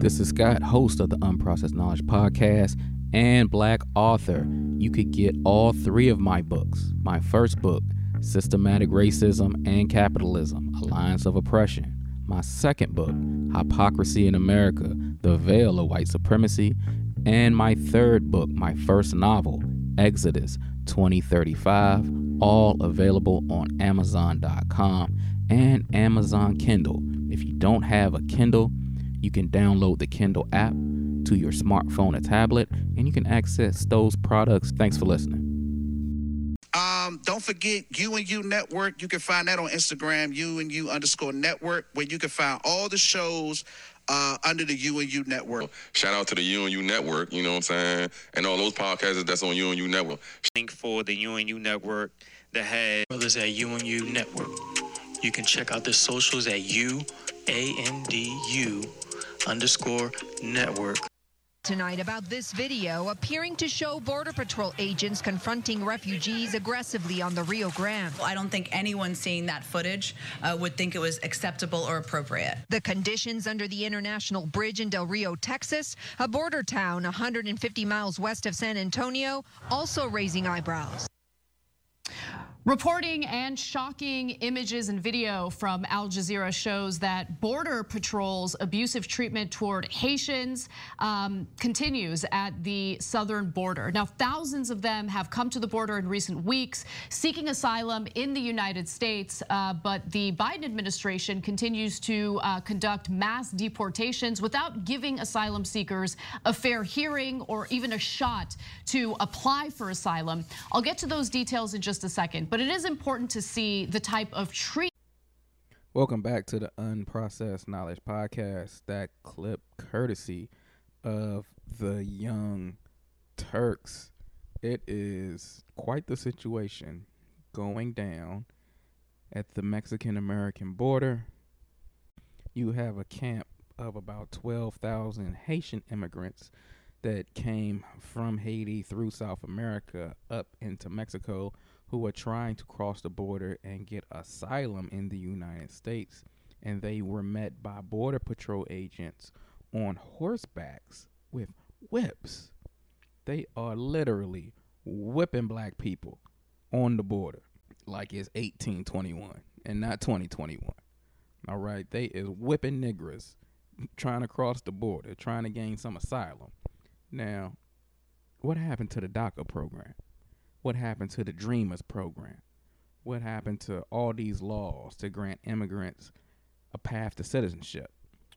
This is Scott, host of the Unprocessed Knowledge Podcast and Black author. You could get all three of my books. My first book, Systematic Racism and Capitalism Alliance of Oppression. My second book, Hypocrisy in America The Veil of White Supremacy. And my third book, my first novel, Exodus 2035, all available on Amazon.com and Amazon Kindle. If you don't have a Kindle, you can download the Kindle app to your smartphone or tablet, and you can access those products. Thanks for listening. Um, don't forget you and you network. You can find that on Instagram, you and you underscore network, where you can find all the shows uh, under the U and U network. Shout out to the U and U network, you know what I'm saying? And all those podcasts that's on U and U network. Link for the U and U network that has brothers at U and U network. You can check out the socials at U A N D U underscore network. Tonight about this video appearing to show Border Patrol agents confronting refugees aggressively on the Rio Grande. I don't think anyone seeing that footage uh, would think it was acceptable or appropriate. The conditions under the International Bridge in Del Rio, Texas, a border town 150 miles west of San Antonio, also raising eyebrows. Reporting and shocking images and video from Al Jazeera shows that Border Patrol's abusive treatment toward Haitians um, continues at the southern border. Now, thousands of them have come to the border in recent weeks seeking asylum in the United States, uh, but the Biden administration continues to uh, conduct mass deportations without giving asylum seekers a fair hearing or even a shot to apply for asylum. I'll get to those details in just a second but it is important to see the type of treatment. Welcome back to the Unprocessed Knowledge Podcast. That clip courtesy of the Young Turks. It is quite the situation going down at the Mexican American border. You have a camp of about 12,000 Haitian immigrants that came from Haiti through South America up into Mexico who are trying to cross the border and get asylum in the United States. And they were met by Border Patrol agents on horsebacks with whips. They are literally whipping black people on the border like it's 1821 and not 2021. All right, they is whipping niggers trying to cross the border, trying to gain some asylum. Now, what happened to the DACA program? What happened to the Dreamers program? What happened to all these laws to grant immigrants a path to citizenship?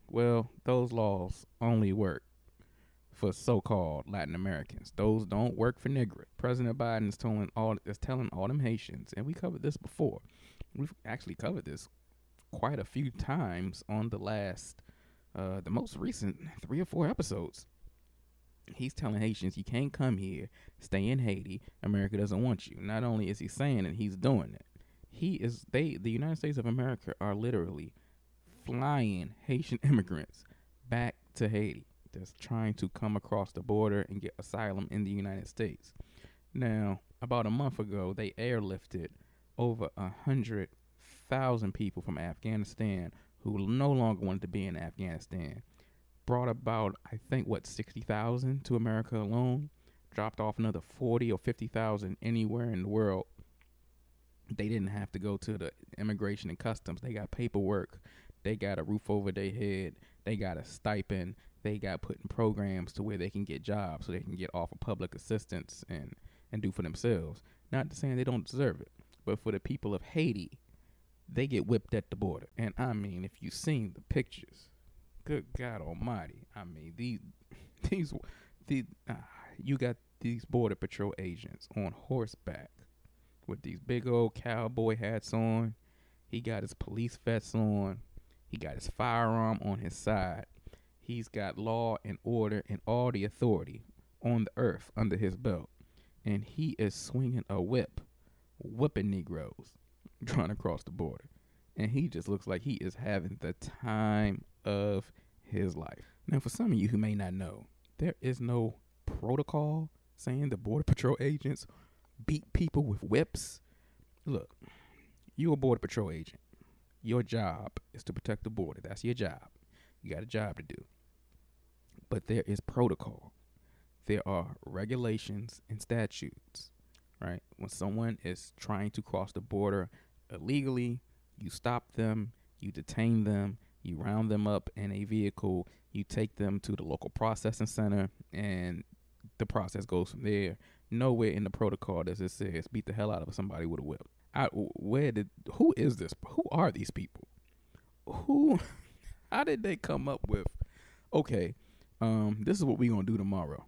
Well, those laws only work for so-called Latin Americans. Those don't work for Negro. President Biden is telling all is telling all them Haitians, and we covered this before. We've actually covered this quite a few times on the last, uh, the most recent three or four episodes. He's telling Haitians you can't come here, stay in Haiti. America doesn't want you. Not only is he saying it, he's doing it. He is they the United States of America are literally flying Haitian immigrants back to Haiti that's trying to come across the border and get asylum in the United States. Now, about a month ago, they airlifted over a hundred thousand people from Afghanistan who no longer wanted to be in Afghanistan brought about I think what sixty thousand to America alone, dropped off another forty or fifty thousand anywhere in the world. They didn't have to go to the immigration and customs. They got paperwork. They got a roof over their head. They got a stipend. They got put in programs to where they can get jobs so they can get off of public assistance and and do for themselves. Not saying they don't deserve it, but for the people of Haiti, they get whipped at the border. And I mean, if you've seen the pictures, good God Almighty! I mean these these the uh, you got these border patrol agents on horseback with these big old cowboy hats on. He got his police vests on. He got his firearm on his side. He's got law and order and all the authority on the earth under his belt. And he is swinging a whip, whipping Negroes trying to cross the border. And he just looks like he is having the time of his life. Now, for some of you who may not know, there is no protocol saying the Border Patrol agents beat people with whips. Look, you're a Border Patrol agent. Your job is to protect the border. That's your job. You got a job to do. but there is protocol. There are regulations and statutes, right? When someone is trying to cross the border illegally, you stop them, you detain them, you round them up in a vehicle, you take them to the local processing center, and the process goes from there. Nowhere in the protocol does it says beat the hell out of somebody with a whip. I, where did who is this? Who are these people? Who? How did they come up with? Okay, um, this is what we gonna do tomorrow.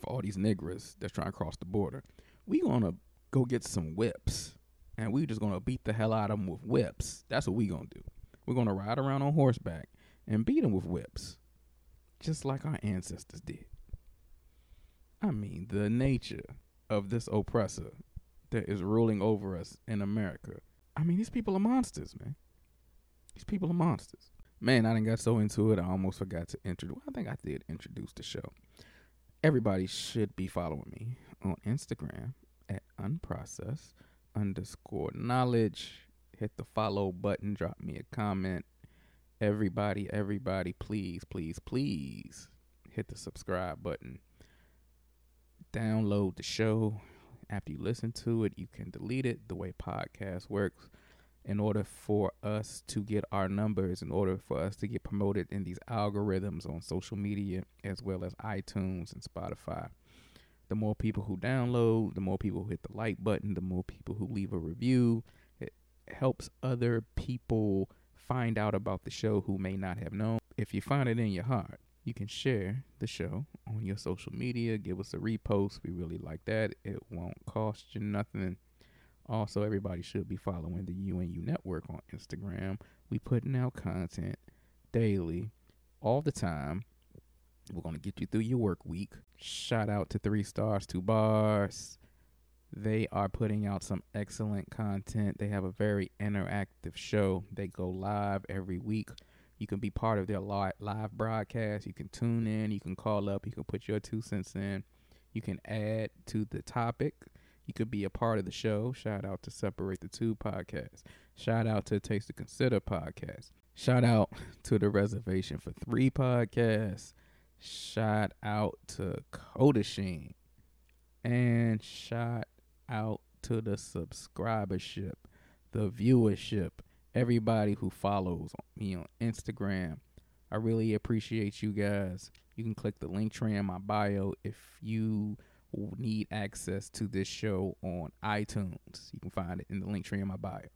For all these niggers that's trying to cross the border, we gonna go get some whips, and we're just gonna beat the hell out of them with whips. That's what we gonna do. We're gonna ride around on horseback and beat them with whips, just like our ancestors did. I mean, the nature of this oppressor that is ruling over us in America. I mean, these people are monsters, man. These people are monsters. Man, I didn't got so into it, I almost forgot to introduce. I think I did introduce the show. Everybody should be following me on Instagram at unprocessed underscore knowledge. Hit the follow button, drop me a comment. Everybody, everybody, please, please, please hit the subscribe button. Download the show. After you listen to it, you can delete it the way podcast works in order for us to get our numbers, in order for us to get promoted in these algorithms on social media as well as iTunes and Spotify. The more people who download, the more people who hit the like button, the more people who leave a review. It helps other people find out about the show who may not have known. If you find it in your heart, you can share the show on your social media. Give us a repost. We really like that. It won't cost you nothing. Also, everybody should be following the UNU Network on Instagram. We putting out content daily, all the time. We're gonna get you through your work week. Shout out to Three Stars Two Bars. They are putting out some excellent content. They have a very interactive show. They go live every week. You can be part of their live broadcast. You can tune in. You can call up. You can put your two cents in. You can add to the topic. You could be a part of the show. Shout out to Separate the Two podcast. Shout out to Taste to Consider podcast. Shout out to the Reservation for Three podcast. Shout out to Codasheen. And shout out to the subscribership, the viewership, everybody who follows me on Instagram. I really appreciate you guys. You can click the link tree in my bio if you need access to this show on iTunes. You can find it in the link tree in my bio.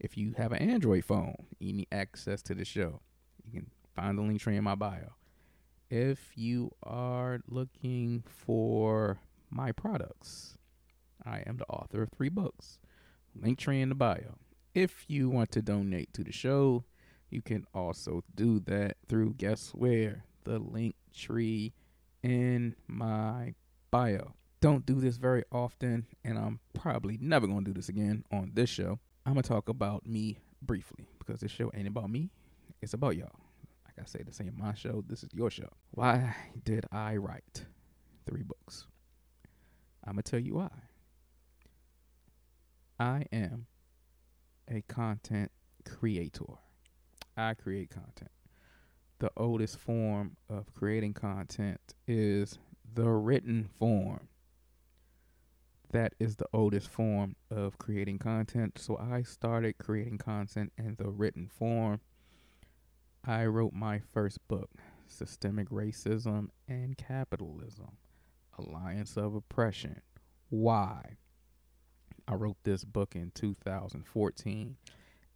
If you have an Android phone, you need access to the show. You can find the link tree in my bio. If you are looking for my products, I am the author of three books. Link tree in the bio. If you want to donate to the show, you can also do that through guess where? The link tree in my bio. Don't do this very often, and I'm probably never going to do this again on this show. I'm to talk about me briefly because this show ain't about me, it's about y'all. I say, this ain't my show, this is your show. Why did I write three books? I'm going to tell you why. I am a content creator. I create content. The oldest form of creating content is the written form. That is the oldest form of creating content. So I started creating content in the written form. I wrote my first book, Systemic Racism and Capitalism Alliance of Oppression. Why? I wrote this book in 2014.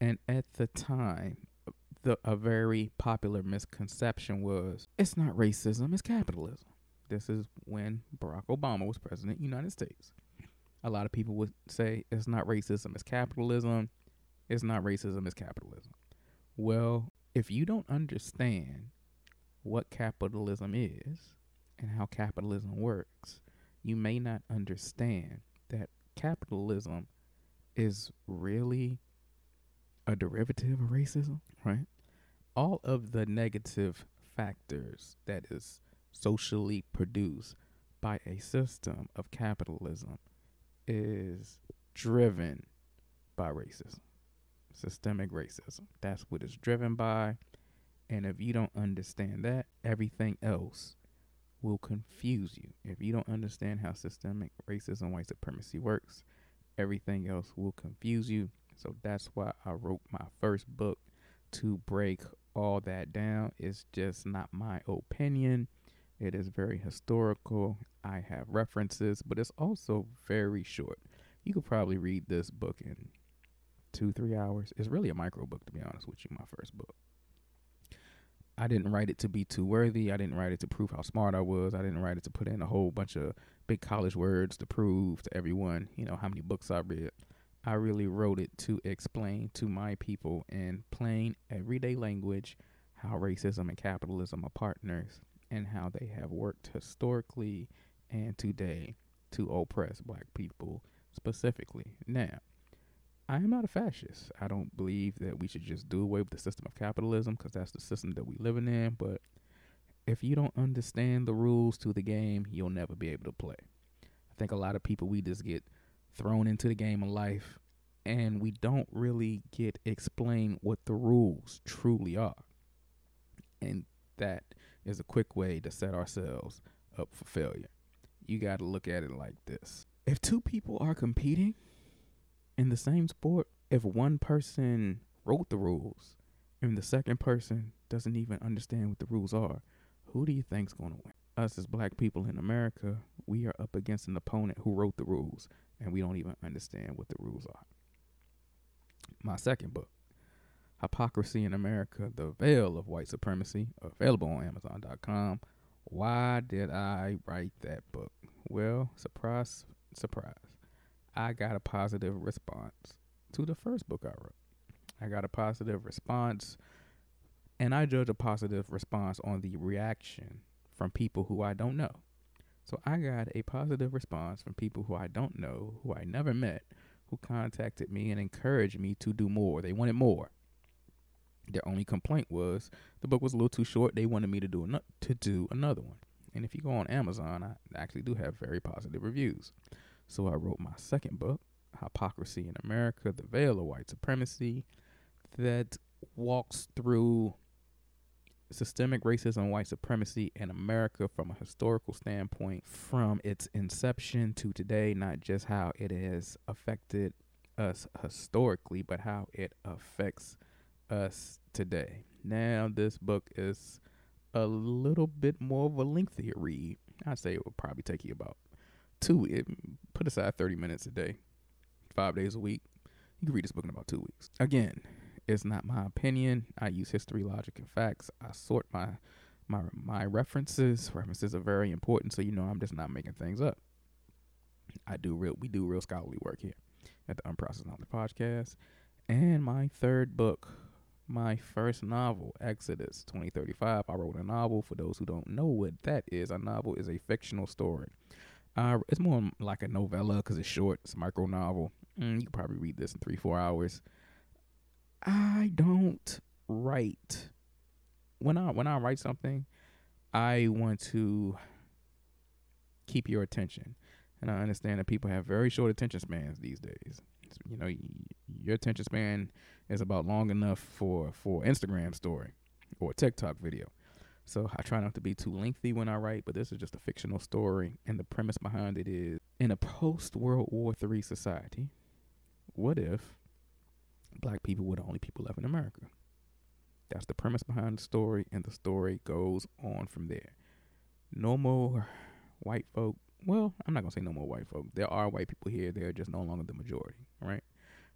And at the time, the, a very popular misconception was it's not racism, it's capitalism. This is when Barack Obama was president of the United States. A lot of people would say it's not racism, it's capitalism. It's not racism, it's capitalism. Well, if you don't understand what capitalism is and how capitalism works, you may not understand that capitalism is really a derivative of racism, right? All of the negative factors that is socially produced by a system of capitalism is driven by racism, systemic racism. That's what it's driven by. And if you don't understand that, everything else will confuse you. If you don't understand how systemic racism, white supremacy works, everything else will confuse you. So that's why I wrote my first book to break all that down. It's just not my opinion. It is very historical. I have references, but it's also very short. You could probably read this book in two, three hours. It's really a micro book, to be honest with you, my first book. I didn't write it to be too worthy. I didn't write it to prove how smart I was. I didn't write it to put in a whole bunch of big college words to prove to everyone, you know, how many books I read. I really wrote it to explain to my people in plain everyday language how racism and capitalism are partners and how they have worked historically and today to oppress black people specifically. Now, I am not a fascist. I don't believe that we should just do away with the system of capitalism because that's the system that we're living in. But if you don't understand the rules to the game, you'll never be able to play. I think a lot of people we just get thrown into the game of life and we don't really get explained what the rules truly are. And that is a quick way to set ourselves up for failure. You got to look at it like this. If two people are competing, in the same sport, if one person wrote the rules and the second person doesn't even understand what the rules are, who do you think's going to win? Us as black people in America, we are up against an opponent who wrote the rules and we don't even understand what the rules are. My second book, Hypocrisy in America, The Veil of White Supremacy, available on Amazon.com. Why did I write that book? Well, surprise, surprise. I got a positive response to the first book I wrote. I got a positive response, and I judge a positive response on the reaction from people who I don't know. So I got a positive response from people who I don't know, who I never met, who contacted me and encouraged me to do more. They wanted more. Their only complaint was the book was a little too short. They wanted me to do an- to do another one. And if you go on Amazon, I actually do have very positive reviews. So I wrote my second book, Hypocrisy in America The Veil of White Supremacy, that walks through systemic racism and white supremacy in America from a historical standpoint, from its inception to today, not just how it has affected us historically, but how it affects us today. Now, this book is a little bit more of a lengthier read. I'd say it would probably take you about two. It, put aside thirty minutes a day, five days a week. You can read this book in about two weeks. Again, it's not my opinion. I use history, logic, and facts. I sort my my my references. References are very important, so you know I'm just not making things up. I do real. We do real scholarly work here at the Unprocessed Knowledge Podcast. And my third book, my first novel, Exodus 2035. I wrote a novel. For those who don't know what that is, a novel is a fictional story uh, it's more like a novella because it's short. It's a micro novel. Mm, you probably read this in three, four hours. I don't write when I when I write something. I want to keep your attention, and I understand that people have very short attention spans these days. You know, your attention span is about long enough for for Instagram story or TikTok video. So I try not to be too lengthy when I write, but this is just a fictional story, and the premise behind it is in a post World War III society, what if black people were the only people left in America? That's the premise behind the story, and the story goes on from there. No more white folk. Well, I'm not gonna say no more white folk. There are white people here. They're just no longer the majority, right?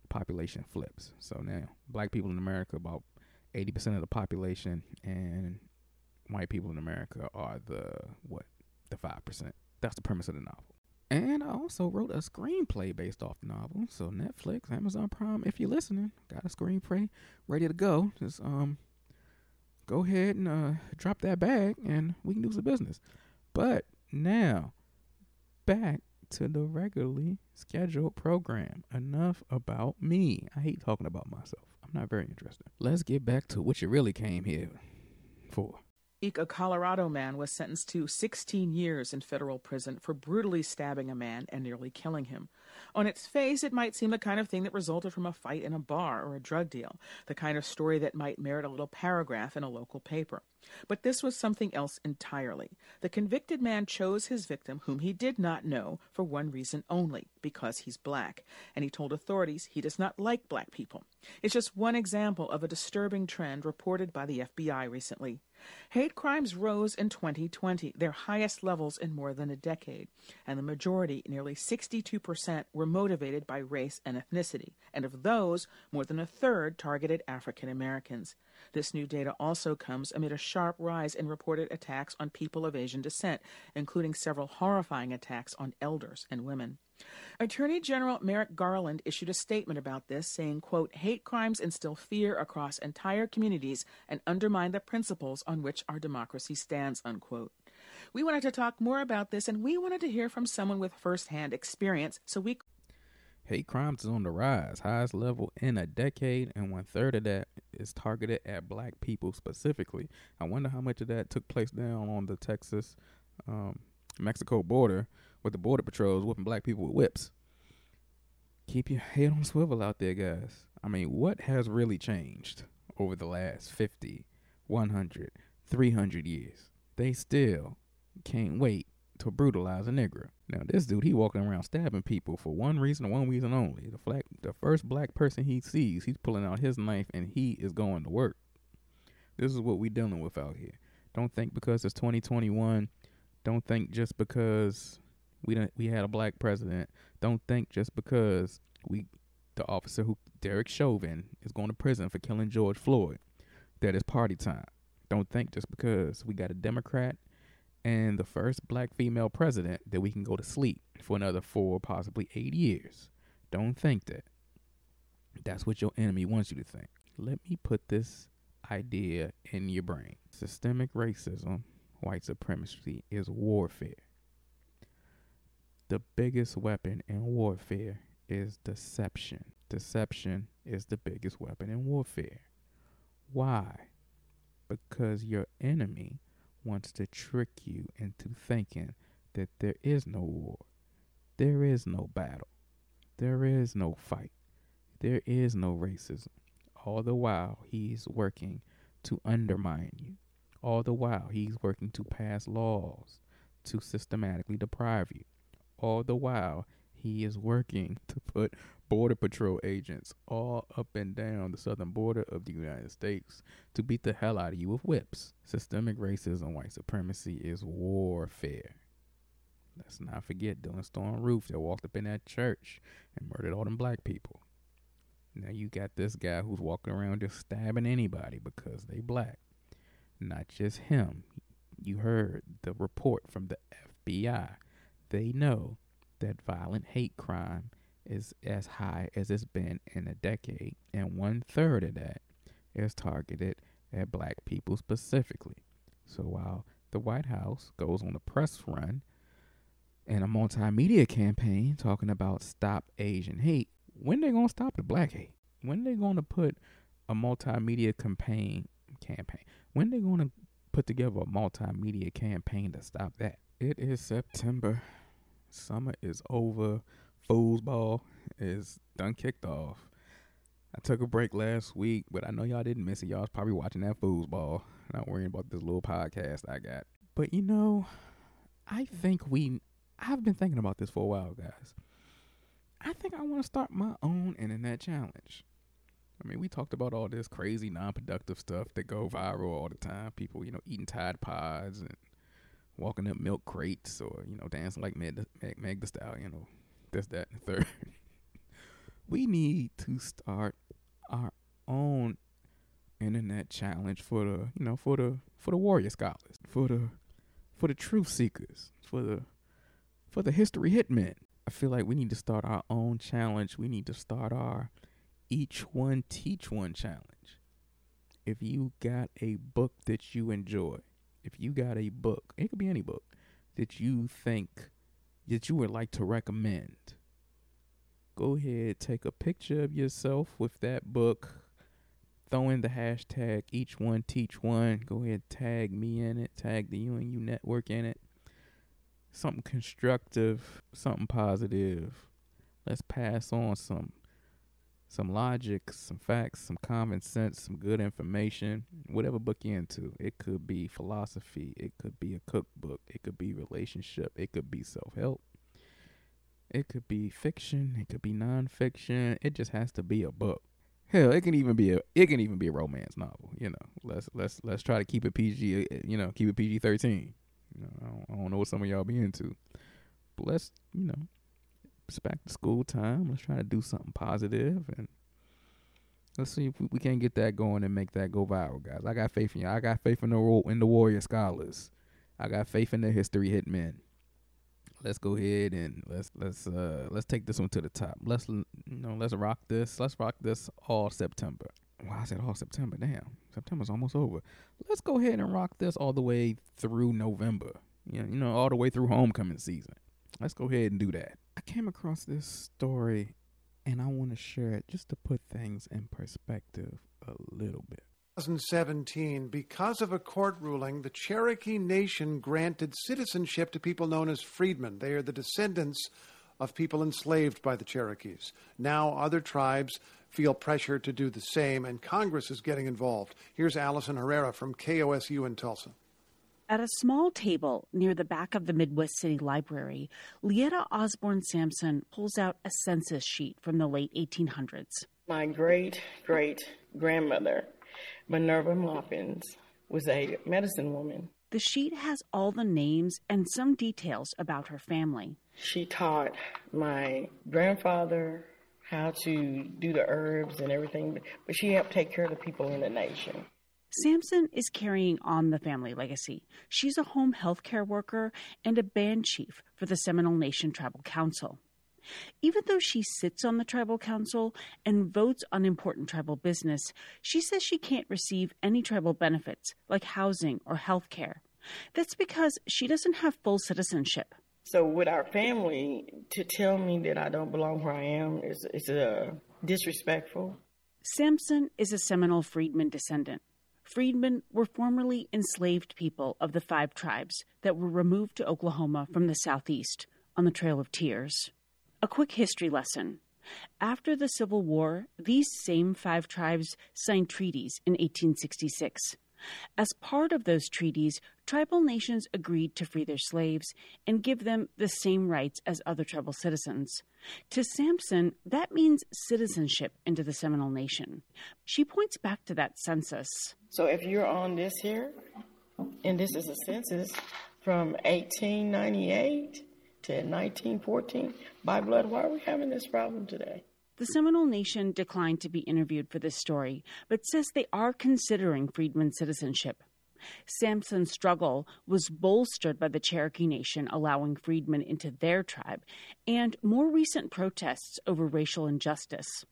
The population flips. So now, black people in America about 80% of the population, and white people in America are the what the five percent. That's the premise of the novel. And I also wrote a screenplay based off the novel. So Netflix, Amazon Prime, if you're listening, got a screenplay ready to go. Just um go ahead and uh, drop that bag and we can do some business. But now back to the regularly scheduled program. Enough about me. I hate talking about myself. I'm not very interested. Let's get back to what you really came here for a Colorado man was sentenced to 16 years in federal prison for brutally stabbing a man and nearly killing him. On its face, it might seem the kind of thing that resulted from a fight in a bar or a drug deal, the kind of story that might merit a little paragraph in a local paper. But this was something else entirely. The convicted man chose his victim, whom he did not know, for one reason only because he's black. And he told authorities he does not like black people. It's just one example of a disturbing trend reported by the FBI recently. Hate crimes rose in 2020, their highest levels in more than a decade, and the majority, nearly 62%, were motivated by race and ethnicity, and of those, more than a third targeted African Americans. This new data also comes amid a sharp rise in reported attacks on people of Asian descent, including several horrifying attacks on elders and women. Attorney General Merrick Garland issued a statement about this, saying, quote, hate crimes instill fear across entire communities and undermine the principles on which our democracy stands, unquote. We wanted to talk more about this and we wanted to hear from someone with firsthand experience, so we Hate crimes is on the rise, highest level in a decade, and one third of that is targeted at black people specifically. I wonder how much of that took place down on the Texas um, Mexico border with the border patrols whipping black people with whips. Keep your head on swivel out there, guys. I mean, what has really changed over the last 50, 100, 300 years? They still can't wait to brutalize a nigger. Now, this dude, he walking around stabbing people for one reason, one reason only. The black, the first black person he sees, he's pulling out his knife and he is going to work. This is what we dealing with out here. Don't think because it's 2021. Don't think just because we don't we had a black president. Don't think just because we the officer who Derek Chauvin is going to prison for killing George Floyd that it's party time. Don't think just because we got a Democrat and the first black female president that we can go to sleep for another four, possibly eight years. Don't think that. That's what your enemy wants you to think. Let me put this idea in your brain. Systemic racism, white supremacy is warfare. The biggest weapon in warfare is deception. Deception is the biggest weapon in warfare. Why? Because your enemy wants to trick you into thinking that there is no war, there is no battle, there is no fight, there is no racism. All the while, he's working to undermine you. All the while, he's working to pass laws to systematically deprive you. All the while, he is working to put Border Patrol agents all up and down the southern border of the United States to beat the hell out of you with whips. Systemic racism, white supremacy is warfare. Let's not forget Dylann Storm Roof that walked up in that church and murdered all them black people. Now you got this guy who's walking around just stabbing anybody because they black. Not just him. You heard the report from the FBI. They know that violent hate crime is as high as it's been in a decade, and one third of that is targeted at black people specifically. So while the White House goes on a press run and a multimedia campaign talking about stop Asian hate, when they gonna stop the black hate? When they gonna put a multimedia campaign campaign? When they gonna put together a multimedia campaign to stop that? It is September. Summer is over foosball is done kicked off. I took a break last week, but I know y'all didn't miss it. Y'all was probably watching that foosball, not worrying about this little podcast I got. But you know, I think we I've been thinking about this for a while, guys. I think I want to start my own internet challenge. I mean, we talked about all this crazy non-productive stuff that go viral all the time. People, you know, eating Tide Pods and walking up milk crates or, you know, dancing like Meg, Meg, Meg the Stallion or this, that, and third. we need to start our own internet challenge for the, you know, for the for the warrior scholars, for the for the truth seekers, for the for the history hitmen. I feel like we need to start our own challenge. We need to start our each one teach one challenge. If you got a book that you enjoy, if you got a book, it could be any book that you think that you would like to recommend, go ahead, take a picture of yourself with that book, throw in the hashtag each one teach one. Go ahead, tag me in it, tag the UNU network in it. Something constructive, something positive. Let's pass on some some logic, some facts, some common sense, some good information, whatever book you're into. It could be philosophy, it could be a cookbook, it could be relationship, it could be self help, it could be fiction, it could be nonfiction. It just has to be a book. Hell, it can even be a it can even be a romance novel. You know, let's let's let's try to keep it PG. You know, keep it PG thirteen. You know, I don't, I don't know what some of y'all be into, but let's you know it's back to school time. Let's try to do something positive and let's see if we can't get that going and make that go viral, guys. I got faith in you. I got faith in the in the warrior scholars. I got faith in the history hitmen. Let's go ahead and let's let's uh let's take this one to the top. Let's you know let's rock this. Let's rock this all September. Well, I said all September. Damn, September's almost over. Let's go ahead and rock this all the way through November. Know, you know all the way through homecoming season. Let's go ahead and do that. I came across this story and I want to share it just to put things in perspective a little bit. 2017, because of a court ruling, the Cherokee Nation granted citizenship to people known as freedmen. They are the descendants of people enslaved by the Cherokees. Now, other tribes feel pressure to do the same, and Congress is getting involved. Here's Allison Herrera from KOSU in Tulsa. At a small table near the back of the Midwest City Library, LeEtta Osborne Sampson pulls out a census sheet from the late 1800s. My great great grandmother, Minerva Moppins, was a medicine woman. The sheet has all the names and some details about her family. She taught my grandfather how to do the herbs and everything, but she helped take care of the people in the nation. Sampson is carrying on the family legacy. She's a home health care worker and a band chief for the Seminole Nation Tribal Council. Even though she sits on the tribal council and votes on important tribal business, she says she can't receive any tribal benefits like housing or health care. That's because she doesn't have full citizenship. So, with our family, to tell me that I don't belong where I am is, is uh, disrespectful. Sampson is a Seminole freedman descendant. Freedmen were formerly enslaved people of the five tribes that were removed to Oklahoma from the southeast on the Trail of Tears. A quick history lesson. After the Civil War, these same five tribes signed treaties in 1866. As part of those treaties, tribal nations agreed to free their slaves and give them the same rights as other tribal citizens. To Sampson, that means citizenship into the Seminole Nation. She points back to that census. So if you're on this here, and this is a census from 1898 to 1914, by blood, why are we having this problem today? The Seminole Nation declined to be interviewed for this story, but says they are considering freedmen citizenship. Sampson's struggle was bolstered by the Cherokee Nation allowing freedmen into their tribe and more recent protests over racial injustice.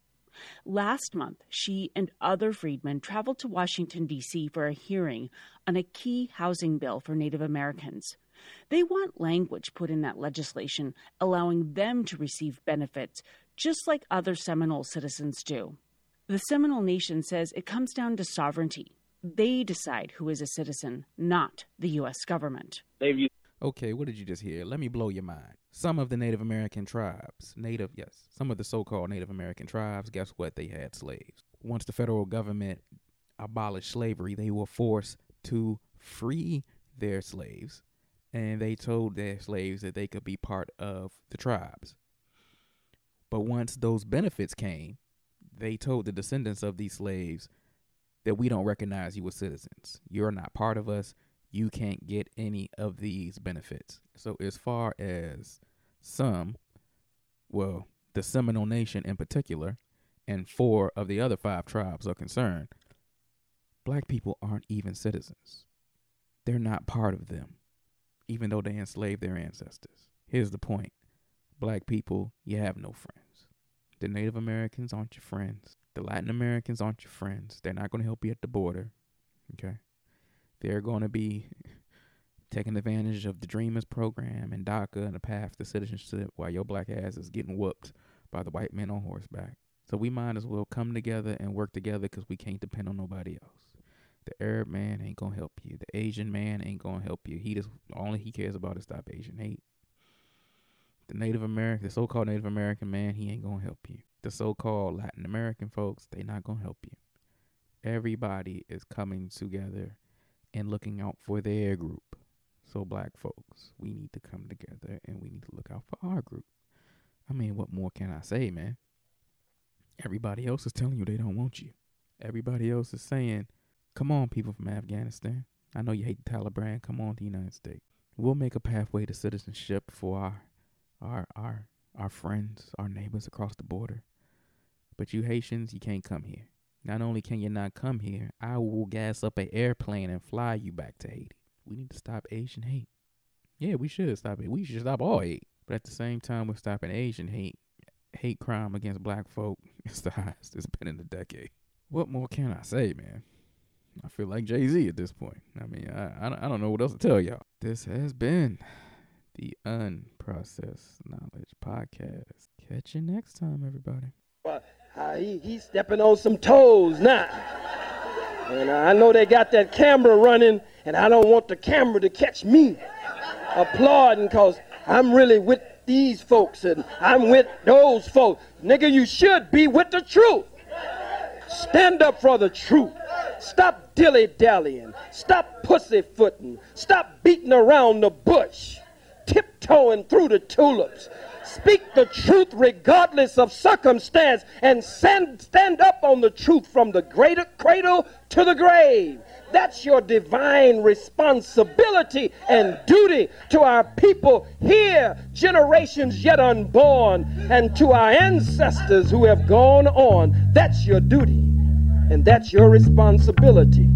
Last month, she and other freedmen traveled to Washington, D.C. for a hearing on a key housing bill for Native Americans. They want language put in that legislation allowing them to receive benefits just like other Seminole citizens do. The Seminole Nation says it comes down to sovereignty. They decide who is a citizen, not the U.S. government. Okay, what did you just hear? Let me blow your mind. Some of the Native American tribes, Native, yes, some of the so called Native American tribes, guess what? They had slaves. Once the federal government abolished slavery, they were forced to free their slaves, and they told their slaves that they could be part of the tribes. But once those benefits came, they told the descendants of these slaves that we don't recognize you as citizens. You're not part of us. You can't get any of these benefits. So, as far as some, well, the Seminole Nation in particular, and four of the other five tribes are concerned, black people aren't even citizens. They're not part of them, even though they enslaved their ancestors. Here's the point black people, you have no friends. The Native Americans aren't your friends. The Latin Americans aren't your friends. They're not going to help you at the border. Okay. They're going to be taking advantage of the Dreamers program and DACA and the path to citizenship while your black ass is getting whooped by the white men on horseback. So we might as well come together and work together because we can't depend on nobody else. The Arab man ain't gonna help you. The Asian man ain't gonna help you. He just all he cares about is stop Asian hate The Native American, the so-called Native American man, he ain't gonna help you. The so-called Latin American folks, they not gonna help you. Everybody is coming together and looking out for their group. So black folks, we need to come together and we need to look out for our group. I mean, what more can I say, man? Everybody else is telling you they don't want you. Everybody else is saying, "Come on, people from Afghanistan. I know you hate the Taliban. Come on to the United States. We'll make a pathway to citizenship for our our our our friends, our neighbors across the border. But you Haitians, you can't come here. Not only can you not come here, I will gas up an airplane and fly you back to Haiti. We need to stop Asian hate. Yeah, we should stop it. We should stop all hate. But at the same time, we're stopping Asian hate. Hate crime against black folk is the highest it's been in a decade. What more can I say, man? I feel like Jay Z at this point. I mean, I, I, I don't know what else to tell y'all. This has been the Unprocessed Knowledge Podcast. Catch you next time, everybody. Well, uh, he, he's stepping on some toes now. And I know they got that camera running, and I don't want the camera to catch me applauding because I'm really with these folks and I'm with those folks. Nigga, you should be with the truth. Stand up for the truth. Stop dilly dallying. Stop pussyfooting. Stop beating around the bush. Tiptoeing through the tulips. Speak the truth regardless of circumstance and stand, stand up on the truth from the greater cradle to the grave. That's your divine responsibility and duty to our people here, generations yet unborn, and to our ancestors who have gone on. That's your duty, and that's your responsibility.